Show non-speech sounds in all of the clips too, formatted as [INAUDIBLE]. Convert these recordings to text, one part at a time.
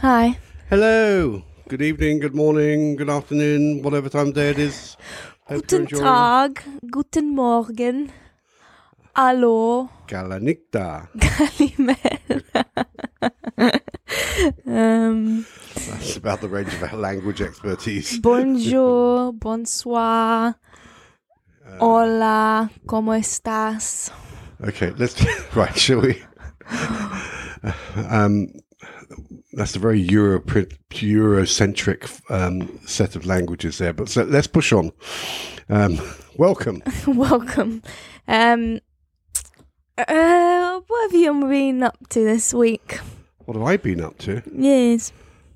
Hi. Hello. Good evening, good morning, good afternoon, whatever time of day it is. Hope you're Guten enjoying Tag. Guten Morgen. Hallo. Galanikta. Kalimera. [LAUGHS] um, That's about the range of our language expertise. [LAUGHS] bonjour. Bonsoir. Uh, Hola. ¿Cómo estás? Okay, let's [LAUGHS] right. Shall we? [GASPS] um, that's a very Euro Eurocentric um, set of languages there. But so let's push on. Um, welcome. [LAUGHS] Welcome. Um, uh, what have you been up to this week? What have I been up to? Yes.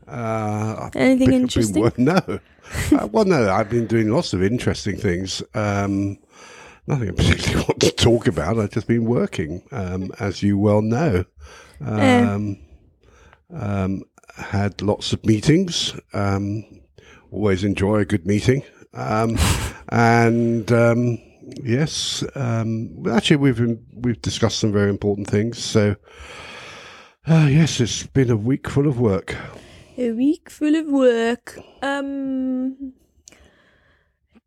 Uh, Anything been interesting? wor- [LAUGHS] no. [LAUGHS] uh, well, no, I've been doing lots of interesting things. Um, nothing I particularly want to talk about. I've just been working, um, as you well know. Um, um, had lots of meetings. Um, always enjoy a good meeting. Um, [LAUGHS] and um, yes, um, actually, we've been, we've discussed some very important things. So. Uh, yes, it's been a week full of work. A week full of work. Um,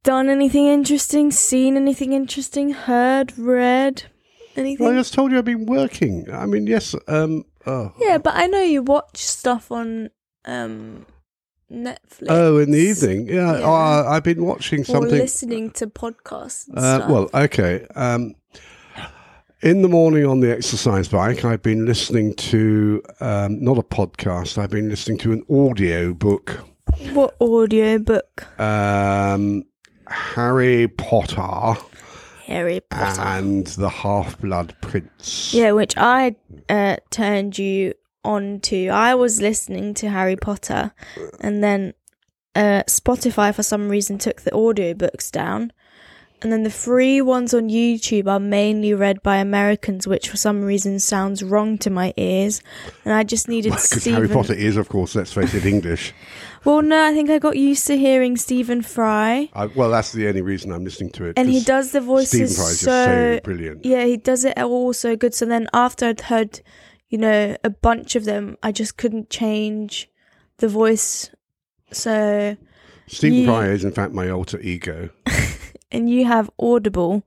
done anything interesting? Seen anything interesting? Heard? Read? Anything? Well, I just told you I've been working. I mean, yes. Um. Oh. yeah, but I know you watch stuff on um Netflix. Oh, in the evening. Yeah. Yeah. Oh, I've been watching or something. listening to podcasts. And Uh, stuff. well, okay. Um, in the morning on the exercise bike, I've been listening to um, not a podcast. I've been listening to an audio book. what audio book? Um, Harry Potter Harry Potter. and the Half Blood Prince. Yeah, which I uh, turned you on to. I was listening to Harry Potter, and then uh, Spotify, for some reason, took the audiobooks down. And then the free ones on YouTube are mainly read by Americans, which for some reason sounds wrong to my ears. And I just needed Because. Harry Potter is, of course, let's face it, English. [LAUGHS] Well, no, I think I got used to hearing Stephen Fry, I, well, that's the only reason I'm listening to it. and he does the voices Stephen Fry is so just so brilliant. Yeah, he does it all so good. So then after I'd heard, you know, a bunch of them, I just couldn't change the voice. So, Stephen you- Fry is, in fact, my alter ego. [LAUGHS] and you have Audible.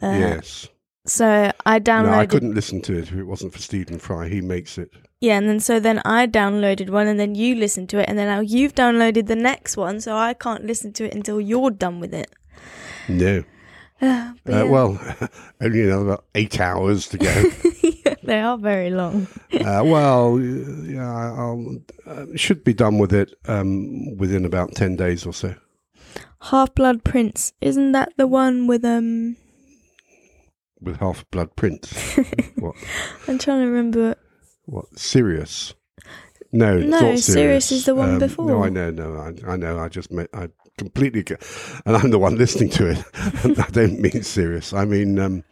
Uh, yes. So I downloaded. No, I couldn't listen to it if it wasn't for Stephen Fry. He makes it. Yeah, and then so then I downloaded one, and then you listened to it, and then now you've downloaded the next one, so I can't listen to it until you're done with it. No. [SIGHS] Uh, Uh, yeah. well, [LAUGHS] only another about eight hours to go. [LAUGHS] they are very long. uh, well, yeah, I'll uh, should be done with it um, within about ten days or so. Half Blood Prince, isn't that the one with um? With Half Blood Prince. [LAUGHS] what? I'm trying to remember. What? Sirius? No, No, Sirius. is the one Um, before. No, I know, no, I, I know. I just met, I completely, get, and I'm the one listening to it. [LAUGHS] I don't mean Sirius. I mean, um,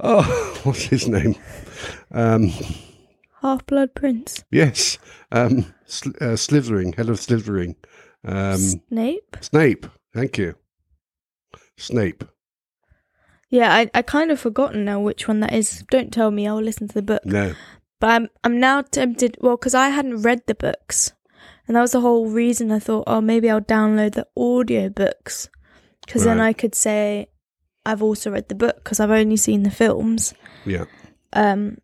oh, [LAUGHS] what's his name? Um, Half Blood Prince. yes, um, Sl- uh, Slytherin, head of Slytherin. Um, Snape. Snape. Thank you. Snape. Yeah, I I kind of forgotten now which one that is. Don't tell me. I'll listen to the book. No. But I'm I'm now tempted. Well, because I hadn't read the books, and that was the whole reason I thought, oh, maybe I'll download the audio books, because then Right. I could say I've also read the book because I've only seen the films. Yeah. Um,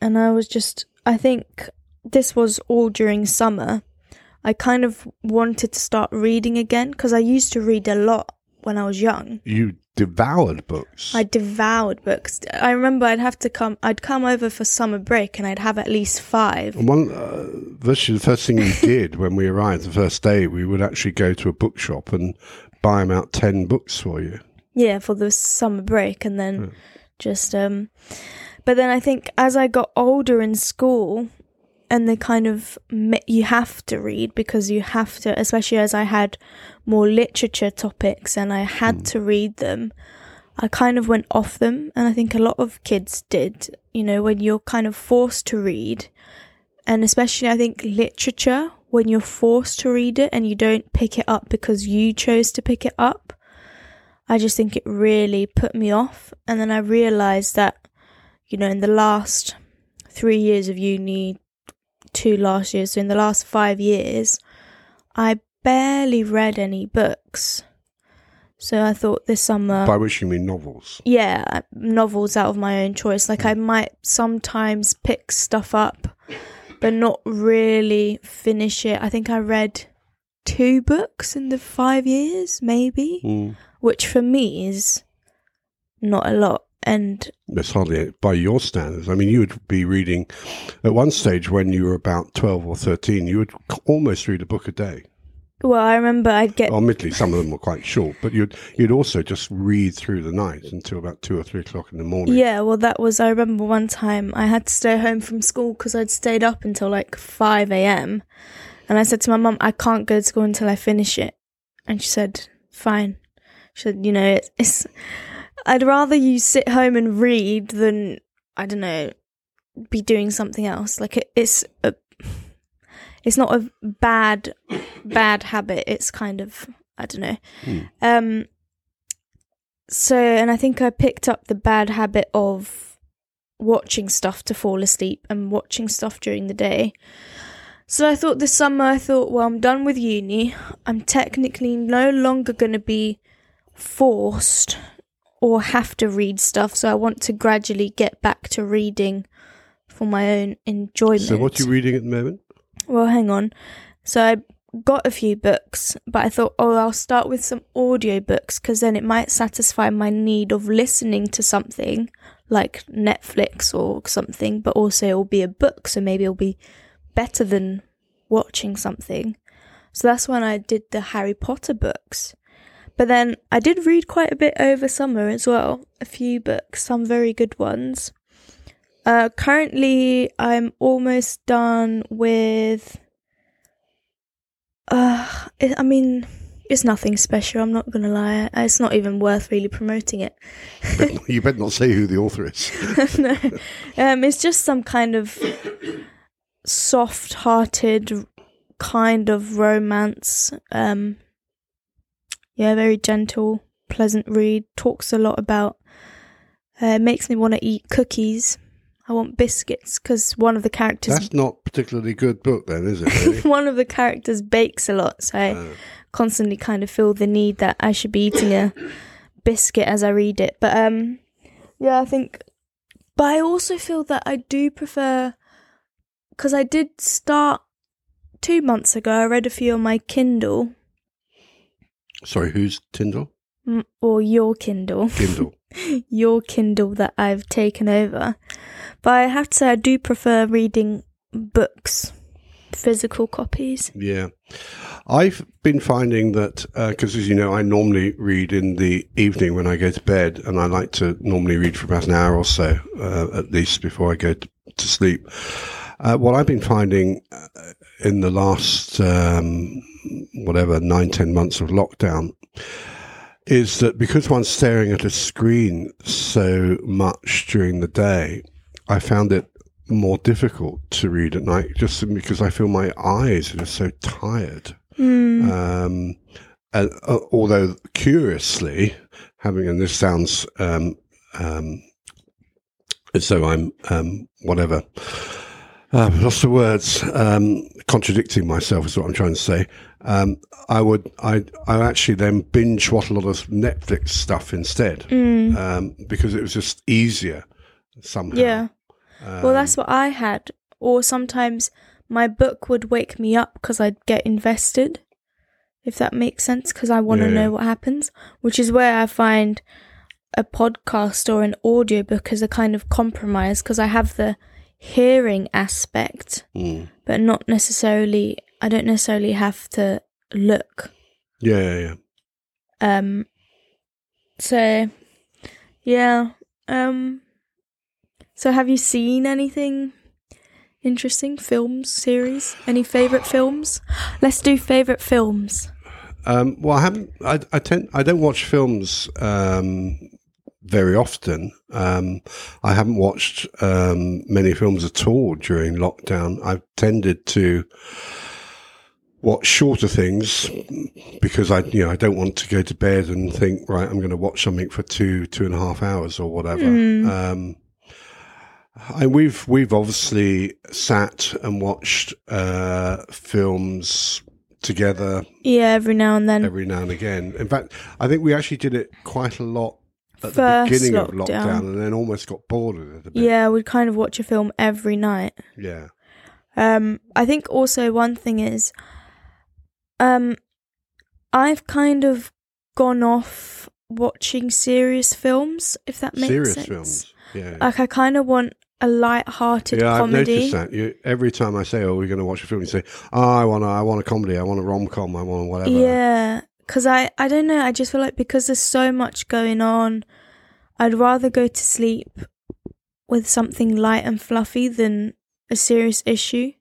and I was just, I think this was all during summer. I kind of wanted to start reading again because I used to read a lot when I was young. You devoured books. I devoured books. I remember I'd have to come, I'd come over for summer break and I'd have at least five. One, uh, virtually the first thing we [LAUGHS] did when we arrived the first day, we would actually go to a bookshop and buy them out 10 books for you. Yeah, for the summer break and then Hmm. just, um, but then I think as I got older in school, and they kind of you have to read because you have to especially as i had more literature topics and i had hmm. to read them i kind of went off them. And i think a lot of kids did you know when you're kind of forced to read. And especially i think literature when you're forced to read it and you don't pick it up because you chose to pick it up i just think it really put me off. And then i realized that you know in the last 3 years of uni two last years. So in the last five years, I barely read any books. So I thought this summer, By which you mean novels. yeah, novels out of my own choice. Like I might sometimes pick stuff up, but not really finish it. I think I read two books in the five years, maybe, Mm. which for me is not a lot. And That's hardly by your standards. I mean, you would be reading at one stage when you were about 12 or 13, you would almost read a book a day. well, I remember I'd get Well, Admittedly, some of them were quite short, but you'd you'd also just read through the night until about two or three o'clock in the morning. Yeah, well, that was. I remember one time I had to stay home from school because I'd stayed up until like 5 a.m. And I said to my mum, I can't go to school until I finish it. And she said, fine. She said, you know, it's, it's I'd rather you sit home and read than, I don't know, be doing something else. Like, it, it's a, it's not a bad, bad habit. It's kind of, I don't know. Hmm. Um, so, and I think I picked up the bad habit of watching stuff to fall asleep and watching stuff during the day. So I thought this summer, I thought, well, I'm done with uni. I'm technically no longer going to be forced or have to read stuff. So I want to gradually get back to reading for my own enjoyment. So, what are you reading at the moment? Well, hang on. So I got a few books, but I thought, oh, I'll start with some audiobooks because then it might satisfy my need of listening to something like Netflix or something, but also it'll be a book, so maybe it'll be better than watching something. So that's when I did the Harry Potter books. But then I did read quite a bit over summer as well, a few books, some very good ones. Uh, currently, I'm almost done with. Uh, I mean, it's nothing special. I'm not gonna lie. It's not even worth really promoting it. you better not say who the author is. [LAUGHS] no, um, it's just some kind of soft-hearted kind of romance. Um, yeah, very gentle, pleasant read. Talks a lot about. Uh, makes me want to eat cookies. I want biscuits because one of the characters That's not particularly good book, then, is it? Really? [LAUGHS] one of the characters bakes a lot, so I Uh, constantly kind of feel the need that I should be eating a biscuit as I read it. But um, yeah, I think. But I also feel that I do prefer because I did start two months ago. I read a few on my Kindle sorry, who's Tyndall? mm, or your Kindle, Kindle. [LAUGHS] your Kindle that I've taken over. But I have to say, I do prefer reading books, physical copies. Yeah. I've been finding that, because as you know, I normally read in the evening when I go to bed, and I like to normally read for about an hour or so, uh, at least before I go to, to sleep. Uh, what I've been finding uh, in the last, um, whatever, nine, ten months of lockdown is that because one's staring at a screen so much during the day, I found it more difficult to read at night just because I feel my eyes are just so tired. Mm. Um, and, uh, although curiously, having and this sounds um, um, though I'm um, whatever. Uh, I've lost the words. Um, contradicting myself is what I'm trying to say. Um, I would, I, I actually then binge watch a lot of Netflix stuff instead Mm. um, because it was just easier somehow. Yeah. Um, Well, that's what I had. Or sometimes my book would wake me up because I'd get invested, if that makes sense, because I want to Yeah, know yeah. what happens, which is where I find a podcast or an audiobook as a kind of compromise because I have the hearing aspect, mm. but not necessarily, I don't necessarily have to look. yeah, yeah, yeah. Um, so, yeah. Um, so have you seen anything interesting? Films, series? Any favourite films? [GASPS] Let's do favourite films. Um, well, I haven't. I, I tend. I don't watch films um, very often. Um, I haven't watched um, many films at all during lockdown. I've tended to watch shorter things because I, you know, I don't want to go to bed and think, right, I'm going to watch something for two, two and a half hours or whatever. Mm. Um, And we've we've obviously sat and watched uh, films together Yeah, every now and then. every now and again. In fact, I think we actually did it quite a lot at First the beginning of lockdown. lockdown, and then almost got bored of it a bit. yeah, we'd kind of watch a film every night. yeah, Um, I think also one thing is, um, I've kind of gone off watching serious films, if that makes serious sense. films. Yeah, Like I kind of want a light-hearted yeah. I've comedy. noticed that. You, every time I say, "Oh, we're going to watch a film," you say, "Oh, I want, a, I want a comedy. I want a rom com. I want whatever." Yeah, because I, I don't know. I just feel like because there's so much going on, I'd rather go to sleep with something light and fluffy than a serious issue.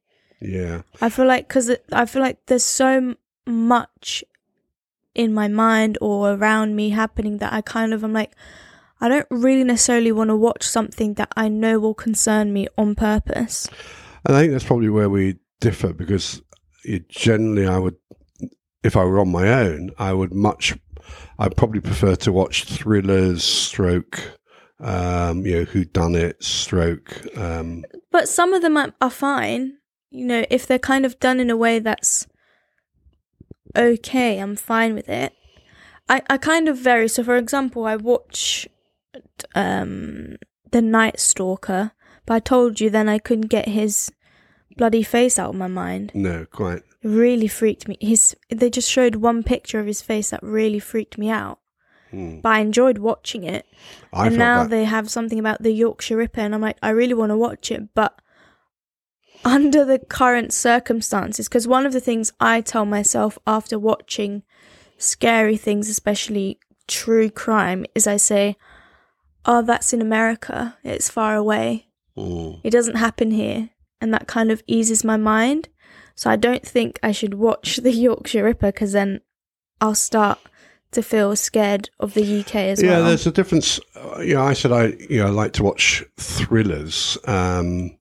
yeah. I feel like because I feel like there's so much in my mind or around me happening that I kind of I am like, I don't really necessarily want to watch something that I know will concern me on purpose. And I think that's probably where we differ because generally, I would, if I were on my own, I would much, I'd probably prefer to watch thrillers, stroke, um, you know, who done it, stroke. Um, But some of them are, are fine. You know, if they're kind of done in a way that's okay, I'm fine with it. I, I kind of vary. So, for example, I watch um, The Night Stalker, but I told you then I couldn't get his bloody face out of my mind. no, quite. Really freaked me. His they just showed one picture of his face that really freaked me out. Hmm. But I enjoyed watching it. I and now that. they have something about the Yorkshire Ripper, and I'm like, I really want to watch it, but under the current circumstances, because one of the things I tell myself after watching scary things, especially true crime, is I say, Oh, that's in America. It's far away. Mm. It doesn't happen here. And that kind of eases my mind. So I don't think I should watch [LAUGHS] the Yorkshire Ripper because then I'll start to feel scared of the UK as yeah, well. Yeah, there's a difference. Uh, you know, I said I, you know, I like to watch thrillers. Um,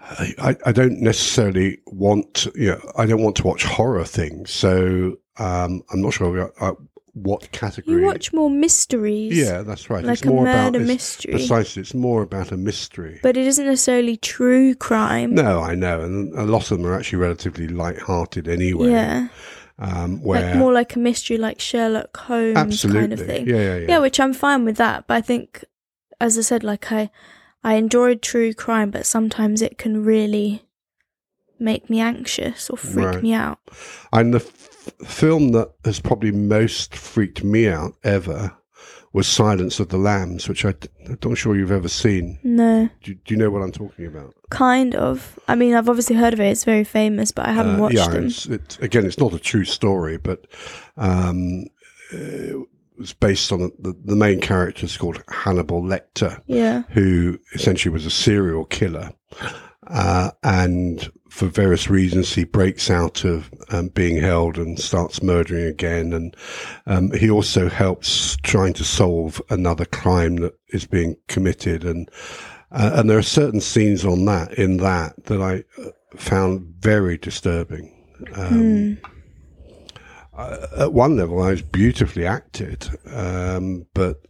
I, I- I don't necessarily want, you know, I don't want to watch horror things. So um, I'm not sure uh, what category. You watch more mysteries. yeah, that's right. like it's a more about murder it's- mystery. Precisely, it's more about a mystery. But it isn't necessarily true crime. no, I know, and a lot of them are actually relatively light-hearted anyway. Yeah. um, where Like more like a mystery like Sherlock Holmes absolutely, kind of thing. yeah, yeah, yeah. Yeah, which I'm fine with that. But I think as I said, like I I enjoyed true crime, but sometimes it can really make me anxious or freak Right. me out. And the film that has probably most freaked me out ever was Silence of the Lambs, which I d- I'm not sure you've ever seen. No. Do, do you know what I'm talking about? Kind of. I mean, I've obviously heard of it. It's very famous, but I haven't Uh, watched yeah, them. It's, it's, again, it's not a true story, but um, it was based on the, the main character is called Hannibal Lecter. Yeah. who essentially was a serial killer. Uh, and for various reasons, he breaks out of um, being held and starts murdering again. And um, he also helps trying to solve another crime that is being committed. And uh, and there are certain scenes on that in that that I uh, found very disturbing. Um, uh, at one level, I was beautifully acted, um, but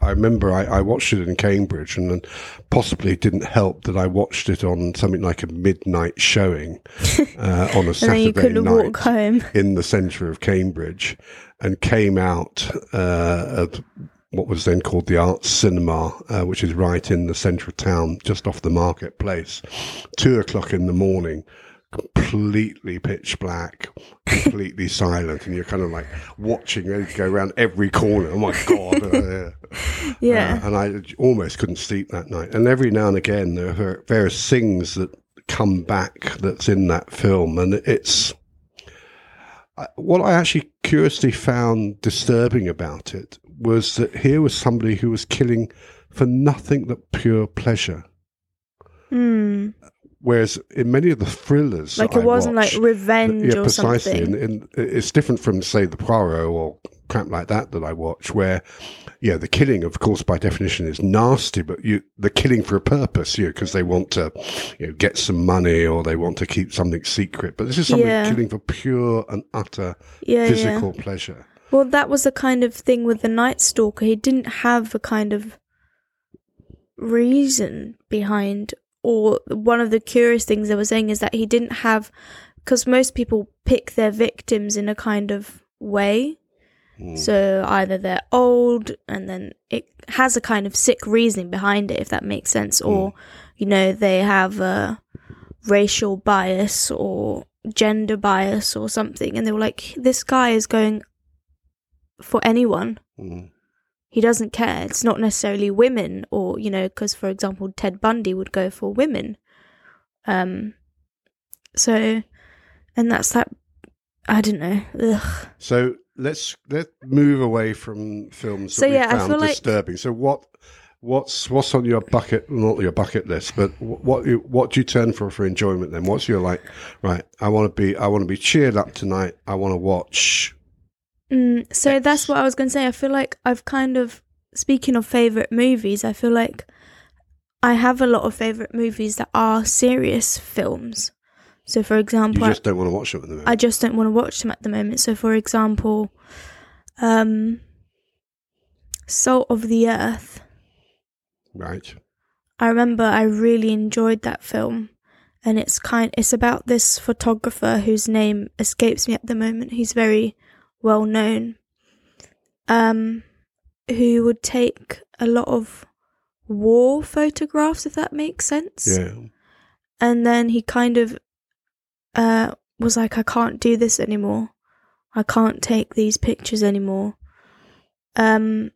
I remember I, I watched it in Cambridge, and then possibly it didn't help that I watched it on something like a midnight showing [LAUGHS] uh, on a And Saturday night walk home. in the centre of Cambridge, and came out uh, at what was then called the Arts Cinema, uh, which is right in the centre of town, just off the marketplace. Two o'clock in the morning, completely pitch black, completely silent, and you're kind of like watching it go around every corner. Oh my god! Uh, Yeah. [LAUGHS] uh, and I almost couldn't sleep that night. And every now and again, there are various things that come back that's in that film, and it's what I actually curiously found disturbing about it was that here was somebody who was killing for nothing but pure pleasure. Hmm. Whereas in many of the thrillers, Like it I wasn't watch, like revenge yeah, or precisely. something. And, and it's different from, say, the Poirot or crap like that that I watch, where, yeah, the killing, of course, by definition, is nasty, but you, the killing for a purpose, you because they want to, you know, get some money or they want to keep something secret. But this is something Yeah. killing for pure and utter yeah, yeah. physical pleasure. Well, that was the kind of thing with the Night Stalker. He didn't have a kind of reason behind or one of the curious things they were saying is that he didn't have because most people pick their victims in a kind of way Mm. so either they're old and then it has a kind of sick reasoning behind it if that makes sense or you know they have a racial bias or gender bias or something and they were like this guy is going for anyone Mm. He doesn't care. It's not necessarily women, or you know, because for example, Ted Bundy would go for women. Um, so, and that's that. I don't know. Ugh. So let's let's move away from films that So, yeah, I found feel like- disturbing. So what what's what's on your bucket not your bucket list, but what you, what do you turn for for enjoyment then? What's your like right, I want to be I want to be cheered up tonight. I want to watch Mm, so that's what I was going to say. I feel like I've kind of speaking of favorite movies. I feel like I have a lot of favorite movies that are serious films. So, for you example, I- just don't want to watch them at the moment. I just don't want to watch them at the moment. So, for example, um, Salt of the Earth. right. I remember I really enjoyed that film, and it's kind. It's about this photographer whose name escapes me at the moment. He's very well known. Um, who would take a lot of war photographs, if that makes sense Yeah. and then he kind of uh was like i can't do this anymore i can't take these pictures anymore um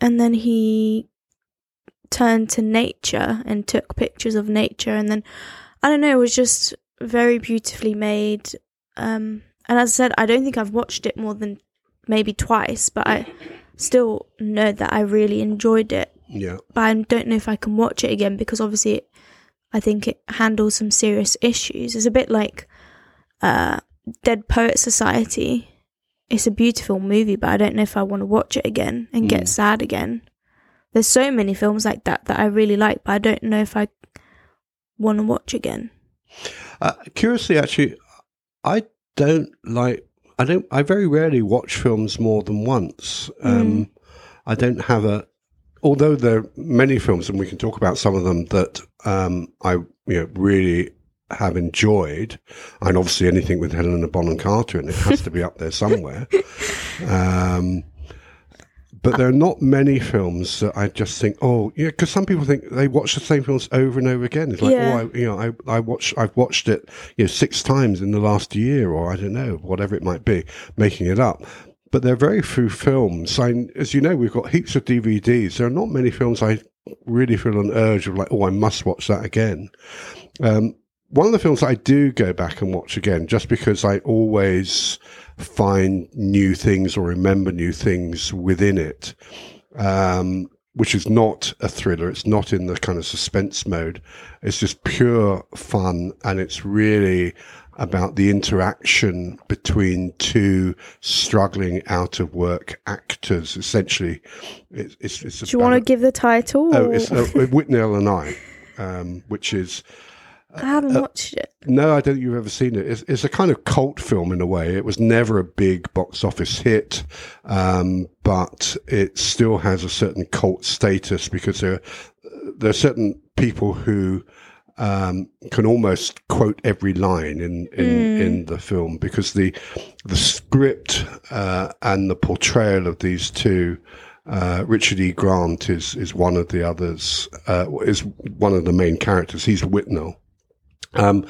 and then he turned to nature and took pictures of nature and then i don't know it was just very beautifully made um and as i said i don't think i've watched it more than maybe twice but i still know that i really enjoyed it Yeah. but I don't know if I can watch it again because obviously it, I think it handles some serious issues. It's a bit like uh, Dead Poet Society. It's a beautiful movie, but I don't know if I want to watch it again and get Mm. sad again. There's so many films like that that I really like, but I don't know if I want to watch again. Uh, curiously, actually, I don't like. I don't. I very rarely watch films more than once. Um, I don't have a. Although there are many films, and we can talk about some of them that um, I you know really have enjoyed, and obviously anything with Helena Bonham Carter in it has to be up there somewhere. [LAUGHS] Um, but there are not many films that I just think, oh, yeah, because some people think they watch the same films over and over again. It's like, Yeah. oh, I, you know, I, I watch, I've watched it, you know, six times in the last year, or I don't know, whatever it might be, making it up. But there are very few films. I, as you know, we've got heaps of DVDs. There are not many films I really feel an urge of like, oh, I must watch that again. Um, one of the films I do go back and watch again, just because I always find new things or remember new things within it, um, which is not a thriller. It's not in the kind of suspense mode. It's just pure fun, and it's really about the interaction between two struggling out of work actors. Essentially, it's it's, it's Do you want to give the title? Oh, it's uh, Withnail and I, um, which is I haven't watched it. no, I don't think you've ever seen it. It's, it's a kind of cult film in a way. It was never a big box office hit, um, but it still has a certain cult status because there, there are certain people who um, can almost quote every line in in, in the film because the the script uh, and the portrayal of these two. Uh, Richard E. Grant is is one of the others. Uh, is one of the main characters. He's Withnail. Um,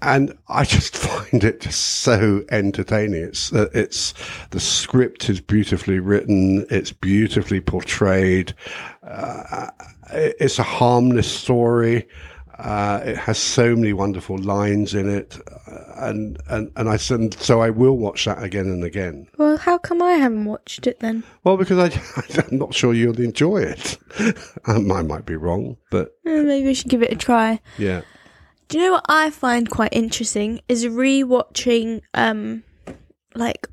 and I just [LAUGHS] find it just so entertaining. It's uh, it's the script is beautifully written. It's beautifully portrayed. Uh, it's a harmless story. Uh, it has so many wonderful lines in it, uh, and and and I said so I will watch that again and again. Well, how come I haven't watched it then? Well, because I [LAUGHS] I'm not sure you'll enjoy it. [LAUGHS] I might be wrong, but Eh, maybe we should give it a try. yeah. Do you know what I find quite interesting is rewatching um like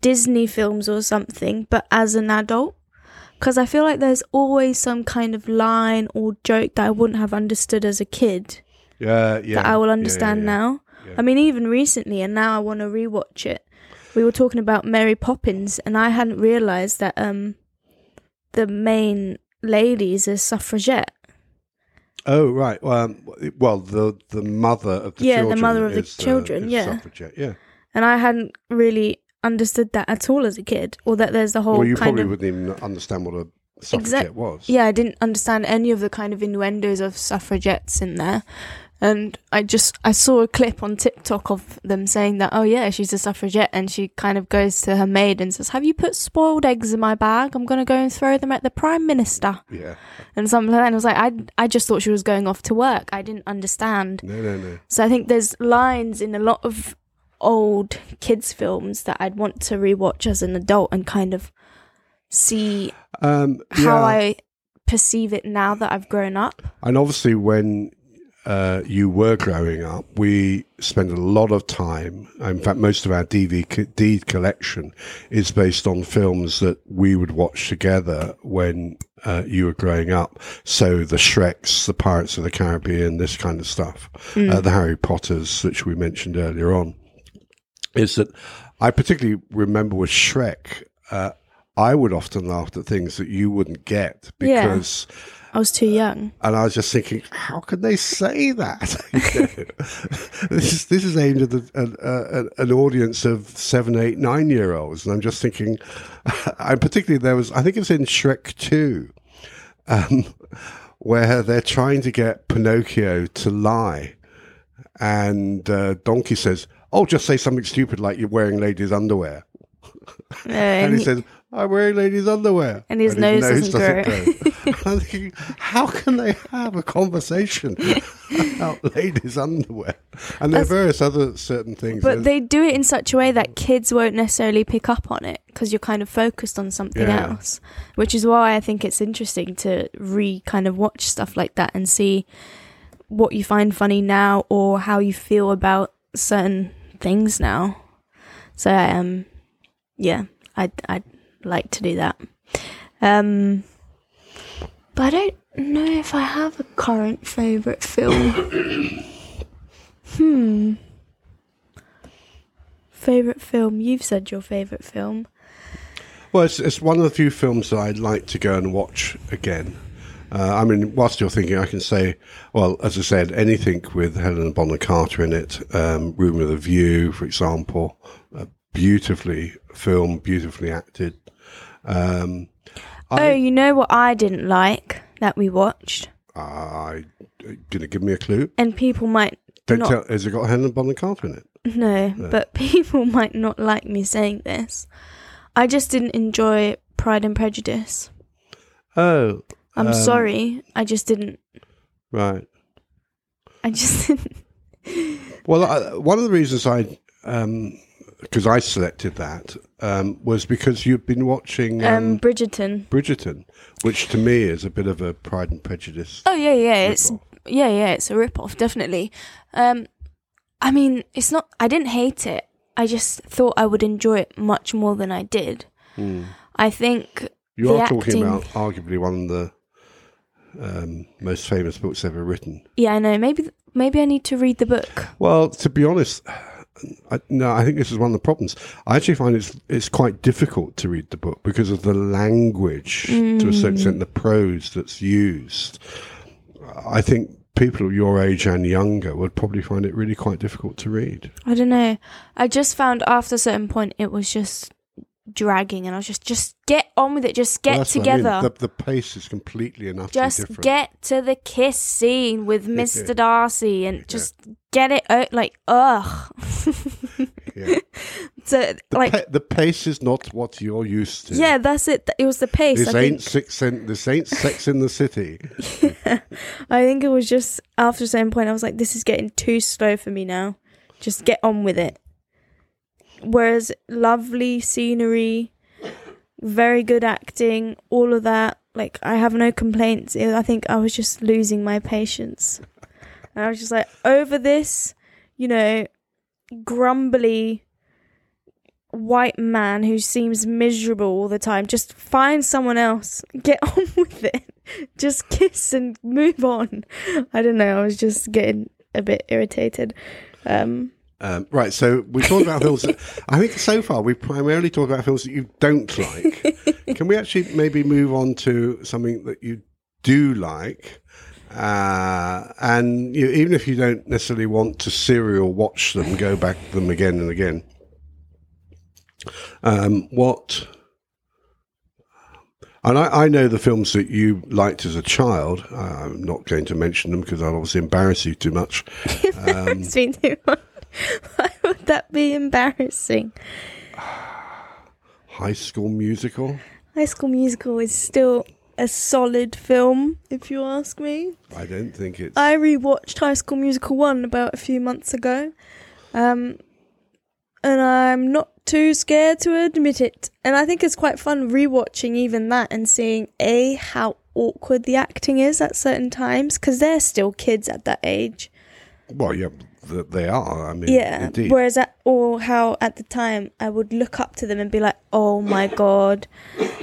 Disney films or something, but as an adult. Because I feel like there's always some kind of line or joke that I wouldn't have understood as a kid Yeah, yeah. that I will yeah, understand yeah. now. Yeah. I mean, even recently, and now I want to rewatch it. We were talking about Mary Poppins, and I hadn't realised that um the main lady is a suffragette. Oh right. Um, well, the the mother of the Yeah, the mother of the is, uh, children, is yeah. suffragette, yeah. And I hadn't really understood that at all as a kid, or that there's the whole well, you probably of wouldn't even understand what a suffragette was. yeah, I didn't understand any of the kind of innuendos of suffragettes in there. And I just I saw a clip on TikTok of them saying that oh yeah she's a suffragette and she kind of goes to her maid and says have you put spoiled eggs in my bag I'm gonna go and throw them at the prime minister Yeah. and something like that and I was like I I just thought she was going off to work I didn't understand No, no, no. so I think there's lines in a lot of old kids films that I'd want to rewatch as an adult and kind of see Um, how yeah. I perceive it now that I've grown up. And obviously, when uh, you were growing up, we spent a lot of time. In fact, most of our DVD collection is based on films that we would watch together when uh, you were growing up. So the Shreks, the Pirates of the Caribbean, this kind of stuff, uh, the Harry Potters, which we mentioned earlier on, is that I particularly remember with Shrek. Uh, I would often laugh at things that you wouldn't get Yeah. I was too young. and I was just thinking, how can they say that? [LAUGHS] this is this is aimed at the, an, uh, an audience of seven, eight, nine year olds, and I'm just thinking, [LAUGHS] and particularly there was, I think it's in Shrek Two, um, [LAUGHS] where they're trying to get Pinocchio to lie, and uh, Donkey says, "Oh, just say something stupid like you're wearing ladies' underwear," Uh, and, and he he- says. I'm wearing ladies' underwear. And his nose doesn't grow. [LAUGHS] I'm thinking, how can they have a conversation [LAUGHS] about ladies' underwear? And there are various other certain things. but they do it in such a way that kids won't necessarily pick up on it because you're kind of focused on something Yeah. else. Which is why I think it's interesting to re kind of watch stuff like that and see what you find funny now or how you feel about certain things now. So um yeah, I'd I'd like to do that. Um but I don't know if I have a current favourite film. [COUGHS] hmm. Favourite film? You've said your favourite film. well, it's, it's one of the few films that I'd like to go and watch again. Uh, I mean, whilst you're thinking, I can say, well, as I said, anything with Helena Bonham Carter in it, um, Room with a View, for example, uh, beautifully filmed, beautifully acted. Um, oh, I, you know what I didn't like that we watched? I, gonna give me a clue. And people might Don't not tell. Has it got Helena Bonham Carter in it? No, but [LAUGHS] people might not like me saying this. I just didn't enjoy Pride and Prejudice. Oh, I'm Um, sorry. I just didn't. right. I just [LAUGHS] didn't. Well, I, one of the reasons I, because I selected that, um, was because you've been watching um, Um, Bridgerton. Bridgerton, which to me is a bit of a Pride and Prejudice. Oh yeah, yeah. It's rip-off. yeah, yeah. It's a rip off, definitely. Um, I mean, it's not. I didn't hate it. I just thought I would enjoy it much more than I did. I think You are talking acting- about arguably one of the um, most famous books ever written. Yeah, I know. Maybe maybe I need to read the book. Well, to be honest, I, no, I think this is one of the problems. I actually find it's it's quite difficult to read the book because of the language to a certain mm. extent, the prose that's used. I think people your age and younger would probably find it really quite difficult to read. I don't know. I just found after a certain point it was just dragging, and I was just just get on with it. Just get Well, what I mean. together. The, the pace is completely enough just different. get to the kiss scene with Mr. Darcy and just get it out. Like ugh. [LAUGHS] yeah. [LAUGHS] so the, like pa- the pace is not what you're used to. yeah, that's it. It was the pace. This I ain't think. six in, this ain't sex in the city. [LAUGHS] I think it was just after a certain point I was like, this is getting too slow for me now. Just get on with it. Whereas lovely scenery, very good acting, all of that. Like I have no complaints. I think I was just losing my patience. And I was just like, over this, you know, grumbly white man who seems miserable all the time. Just find someone else. Get [LAUGHS] on with it. Just kiss and move on. I don't know. I was just getting a bit irritated. Um, Um, right, so we talked about [LAUGHS] films. That, I think so far we've primarily talked about films that you don't like. [LAUGHS] Can we actually maybe move on to something that you do like? Uh, and you, even if you don't necessarily want to serial watch them, go back to them again and again. Um, what and I, I, know the films that you liked as a child. Uh, I'm not going to mention them because I'll obviously embarrass you too much. [LAUGHS] Um, too much. [LAUGHS] Why would that be embarrassing? [SIGHS] High School Musical. High School Musical is still a solid film, if you ask me. I don't think it's. I rewatched High School Musical 1 about a few months ago. Um, and I'm not too scared to admit it. And I think it's quite fun rewatching even that and seeing A, how awkward the acting is at certain times, because they're still kids at that age. Well, yeah, they are. I mean, yeah. Indeed. Whereas, at, or how at the time I would look up to them and be like, "Oh my [COUGHS] god,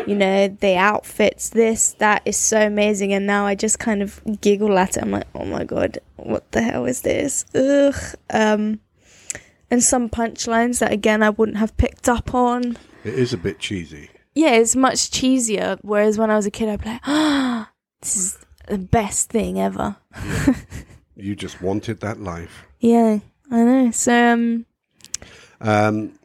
you know, the outfits, this, that is so amazing." And now I just kind of giggle at it. I'm like, "Oh my god, what the hell is this?" Ugh. Um, and some punchlines that again I wouldn't have picked up on. It is a bit cheesy. Yeah, it's much cheesier. Whereas when I was a kid, I'd be like, "Ah, oh, this is the best thing ever." Yeah. [LAUGHS] you just wanted that life. Yeah, I know. So, um, um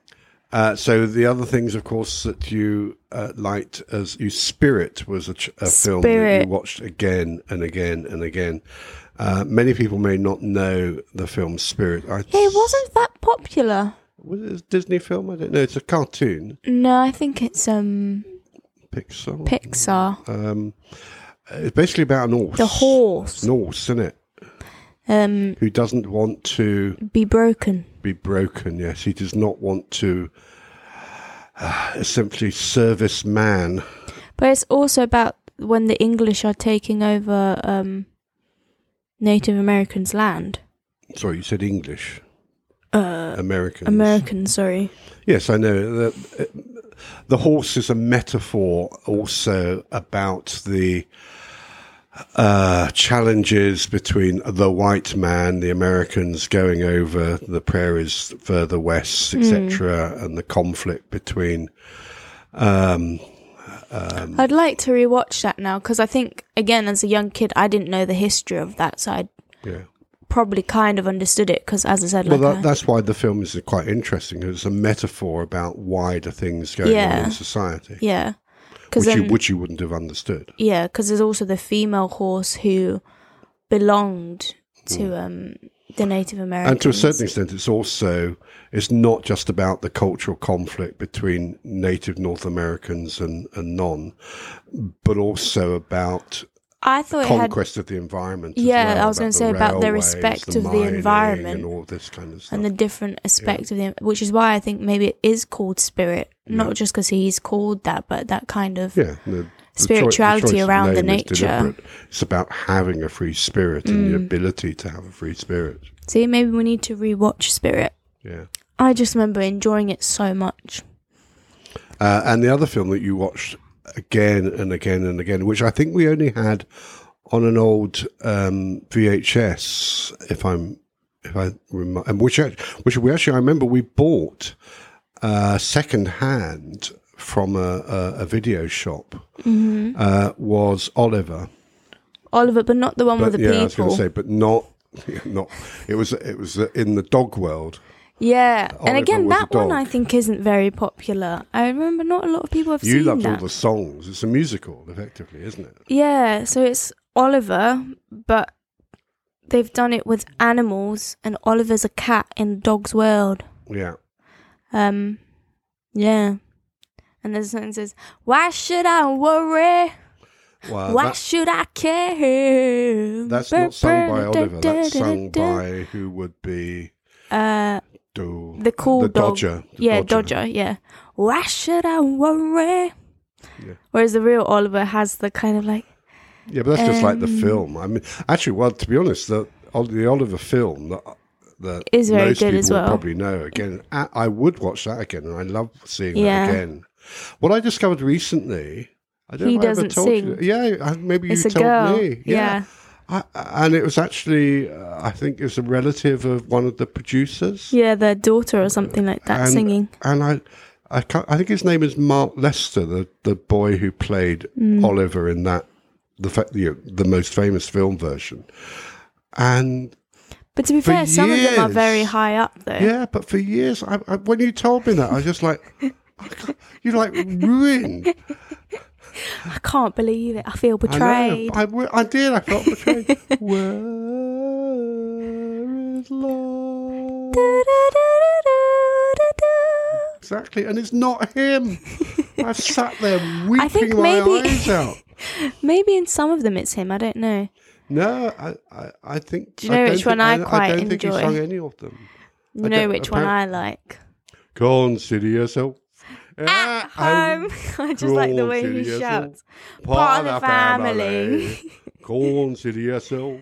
uh, so the other things, of course, that you uh, liked as you Spirit was a, ch- a film that you watched again and again and again. Uh, many people may not know the film Spirit. I it wasn't that popular. Was it a Disney film? I don't know. It's a cartoon. No, I think it's um Pixar. Pixar. Um, it's basically about an horse. The horse. An horse, isn't it? Um, who doesn't want to be broken. Be broken. Yes, he does not want to uh, simply service man. But it's also about when the English are taking over um, Native Americans' land. Sorry, you said English. Uh, Americans. American, sorry. Yes, I know. The, the horse is a metaphor also about the uh, challenges between the white man, the Americans going over the prairies further west, etc., mm. and the conflict between um, um, I'd like to rewatch that now because I think, again, as a young kid, I didn't know the history of that, so I yeah. probably kind of understood it because, as I said, well, like that, that's why the film is quite interesting. It's a metaphor about wider things going yeah. on in society. Yeah, which, then, you, which you wouldn't have understood. Yeah, because there's also the female horse who belonged to mm. um, the Native Americans. And to a certain extent, it's also it's not just about the cultural conflict between Native North Americans and, and non, but also about I thought conquest had, of the environment. Yeah, well, I was going to say about the respect the of the environment and all this kind of stuff, and the different aspect yeah. of the, which is why I think maybe it is called spirit, not just because he's called that, but that kind of yeah. The, spirituality around the nature. It's about having a free spirit mm. and the mm. ability to have a free spirit. See, maybe we need to rewatch Spirit. Yeah. I just remember enjoying it so much. Uh, and the other film that you watched again and again and again, which I think we only had on an old um, VHS, if I'm, if I remember, which which we actually I remember we bought uh, second hand from a, a, a video shop mm-hmm. uh, was Oliver. Oliver, but not the one but, with the yeah, people. I was going to say, but not, [LAUGHS] not. It was it was in the dog world. Yeah, Oliver and again, that one I think isn't very popular. I remember not a lot of people have seen it. you seen loved that. all the songs. It's a musical, effectively, isn't it? Yeah, so it's Oliver, but they've done it with animals, and Oliver's a cat in the dog's world. Yeah. Um, yeah. And there's something that says, "Why should I worry? Why should I care?" That's not sung by Oliver. That's sung by who would be uh do, the cool the dog. Dodger. The yeah, Dodger. Dodger. Yeah. Why should I worry? Yeah. Whereas the real Oliver has the kind of like. Yeah, but that's um, just like the um, film. I mean, actually, well, to be honest, the the Oliver film that that is very most good people as well. Probably know. Again, I would watch that again, and I love seeing yeah. that again. What I discovered recently, I don't he know if doesn't I ever told sing. you. Yeah, maybe it's you told girl. me. Yeah. yeah. I, and it was actually, uh, I think, it's a relative of one of the producers. Yeah, their daughter or something like that, and, singing. And I, I, I think his name is Mark Lester, the the boy who played mm. Oliver in that the fa- know, the most famous film version. And But to be fair, some of them are very high up though. yeah, but for years, I, I, when you told me that, I was just like, [LAUGHS] you like ruined. [LAUGHS] I can't believe it. I feel I betrayed. I, w- I did. I felt betrayed. [LAUGHS] Where is love? Exactly, and it's not him. I've sat there [LAUGHS] weeping think my maybe- eyes out. Maybe in some of them it's him. I don't know. No, I, I, I think. Do you know I don't which one think- I quite I don't think he enjoy? sung any of them. You know which one I like. Consider yourself oh, At home. [LAUGHS] I just like the way he shouts. part of the family. family. Consider yourself.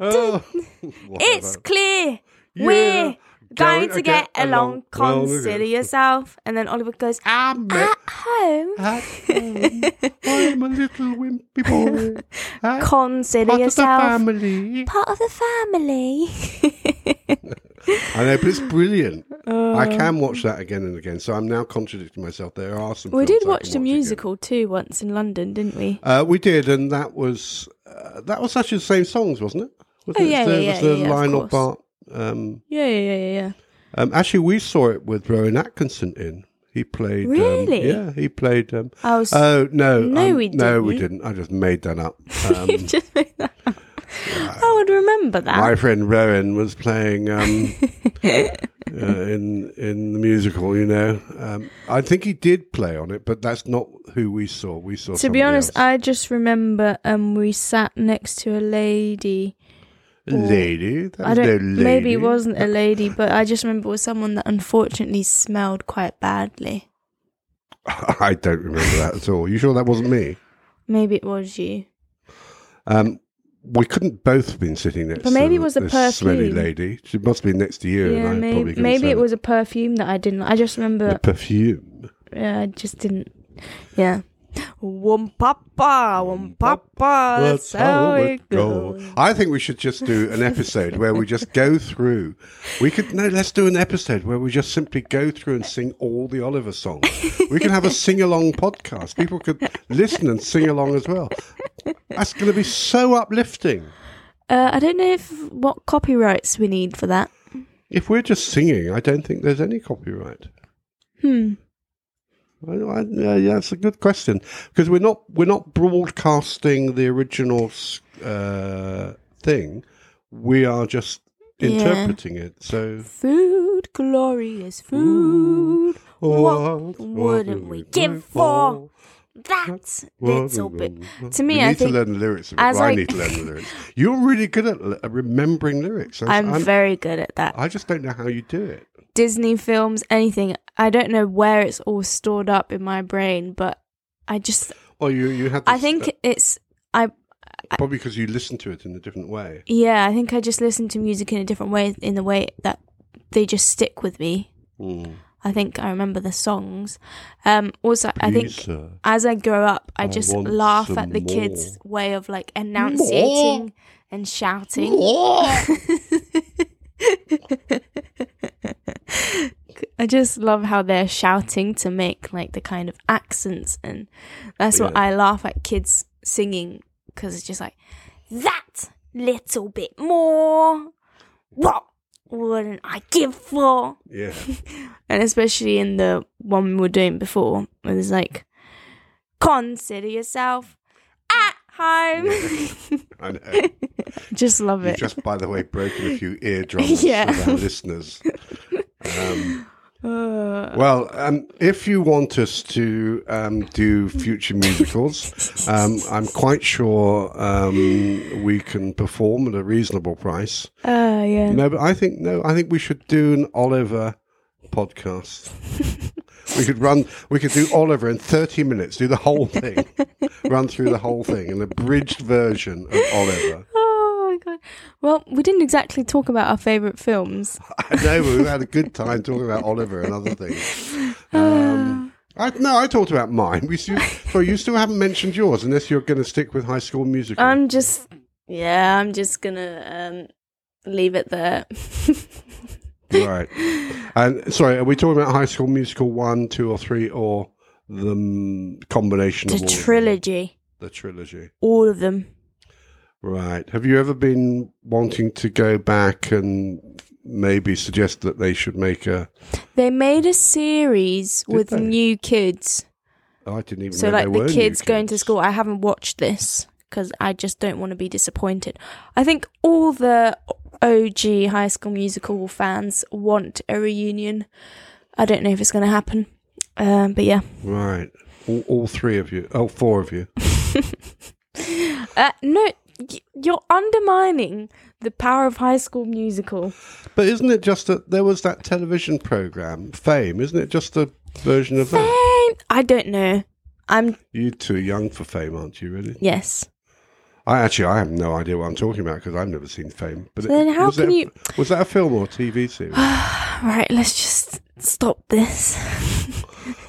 Oh, It's clear. Yeah, We're going to get along. Well, Consider yourself. And then Oliver goes, I'm At home. at home. I'm a little wimpy boy. [LAUGHS] At Consider part of the yourself. family. Part of the family. [LAUGHS] I know, but it's brilliant. Uh, I can watch that again and again. So I'm now contradicting myself. There are some. we did watch the again. musical too once in London, didn't we? Uh, we did, and that was uh, that was actually the same songs, wasn't it? Was Oh, it? yeah, the, yeah, yeah, the yeah, Lionel. Bart. Um, Yeah, yeah, yeah, yeah, yeah. um, actually, we saw it with Rowan Atkinson in. He played. um, Really? yeah, he played. Um, I was. oh no! No, um, we No, we didn't. didn't. I just made that up. [LAUGHS] Um, you just made that up. I would remember that. my friend Rowan was playing um, [LAUGHS] uh, in in the musical. You know, um, I think he did play on it, but that's not who we saw. We saw. to be honest, else. I just remember um we sat next to a lady. lady. That I don't. no Maybe it wasn't a lady, but I just remember it was someone that unfortunately smelled quite badly. [LAUGHS] I don't remember that at all. You sure that wasn't me? Maybe it was you. Um, we couldn't both have been sitting next. But maybe to it was a this smelly perfume. lady. She must be next to you. yeah, and I maybe probably maybe it was a perfume that I didn't. I just the remember. perfume. Yeah, I just didn't. Yeah. Wum papa, wum papa. That's how it goes. I think we should just do an episode where we just go through. We could no, let's do an episode where we just simply go through and sing all the Oliver songs. We can have a sing along podcast. People could listen and sing along as well. That's going to be so uplifting. Uh, I don't know if what copyrights we need for that. If we're just singing, I don't think there's any copyright. Hmm. I, I, yeah, yeah, that's a good question because we're not we're not broadcasting the original uh, thing. We are just Yeah. interpreting it. So Food, glorious food. What what wouldn't we give for that little bit? To me, I need think to learn the lyrics. Of it. as Well, I I- need to learn the lyrics. You're really good at remembering lyrics. I'm, I'm, very good at that. I just don't know how you do it. Disney films, anything. I don't know where it's all stored up in my brain, but I just, Or you you had. I think uh, it's, I, probably because you listen to it in a different way. yeah, I think I just listen to music in a different way, in the way that they just stick with me. Mm. I think I remember the songs. Um, also, I think as I grow up, I I just laugh at the kids' way of like enunciating More. and shouting. [LAUGHS] I just love how they're shouting to make like the kind of accents, and that's what I laugh at kids singing because it's just like that little bit more. What wouldn't I give for? Yeah. [LAUGHS] And especially in the one we were doing before, where there's like, consider yourself at home. [LAUGHS] I know. just love You've it. just, by the way, broken a few [LAUGHS] eardrums Yeah. listeners. Um, Uh, well, um, if you want us to um, do future [LAUGHS] musicals, um, I'm quite sure um, we can perform at a reasonable price. uh, yeah. No, but I think no, I think we should do an Oliver podcast. [LAUGHS] we could run. We could do Oliver in 30 minutes. Do the whole thing. [LAUGHS] run through the whole thing, an abridged version of Oliver. My god. Well, we didn't exactly talk about our favorite films. [LAUGHS] I know, but we've had a good time talking about Oliver and other things. [LAUGHS] Um, I, no, I talked about mine. We still, so you still haven't mentioned yours, unless you're going to stick with High School Musical. I'm just, yeah, I'm just gonna um, leave it there. [LAUGHS] right. And sorry, are we talking about High School Musical one, two, or three, or the mm, combination the of all? trilogy. The trilogy. all of them. Right. Have you ever been wanting to go back and maybe suggest that they should make a. They made a series Did with they? new kids. Oh, I didn't even So like the new kids going to school. I haven't watched this because I just don't want to be disappointed. I think all the OG High School Musical fans want a reunion. I don't know if it's going to happen, um, but yeah. Right. All, all three of you. Oh, four of you. [LAUGHS] Uh, no, you're undermining the power of High School Musical. But isn't it just that there was that television program, Fame? Isn't it just a version of that? Fame. I don't know. I'm You too young for Fame, aren't you? Really? yes. I actually I have no idea what I'm talking about because I've never seen Fame. But So then how was can a- you- Was that a film or a TV series? [SIGHS] Right, let's just stop this.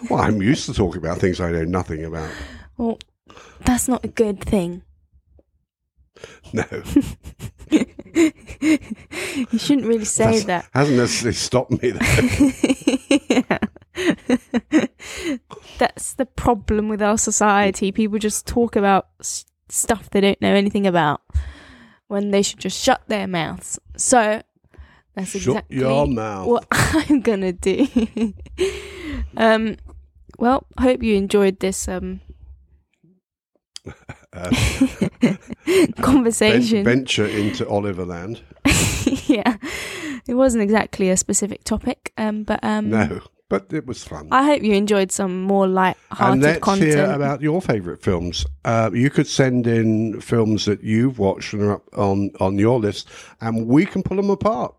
well, I'm used to talking about things I know nothing about. well, that's not a good thing. [LAUGHS] No, [LAUGHS] you shouldn't really say that. hasn't necessarily stopped me. Though. [LAUGHS] That's the problem with our society. People just talk about s- stuff they don't know anything about when they should just shut their mouths. So that's exactly your mouth. what I'm gonna do. um, well, hope you enjoyed this um Uh, [LAUGHS] conversation. venture into Oliverland. [LAUGHS] yeah, it wasn't exactly a specific topic, um, but um, No, but it was fun. I hope you enjoyed some more light-hearted let's content. hear about your favourite films. Uh, you could send in films that you've watched and are up on, on your list, and we can pull them apart.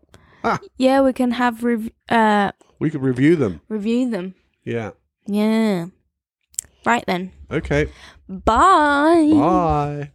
yeah, we can have rev- uh We could review them. review them. Yeah. Yeah. Right then. Okay. Bye. Bye.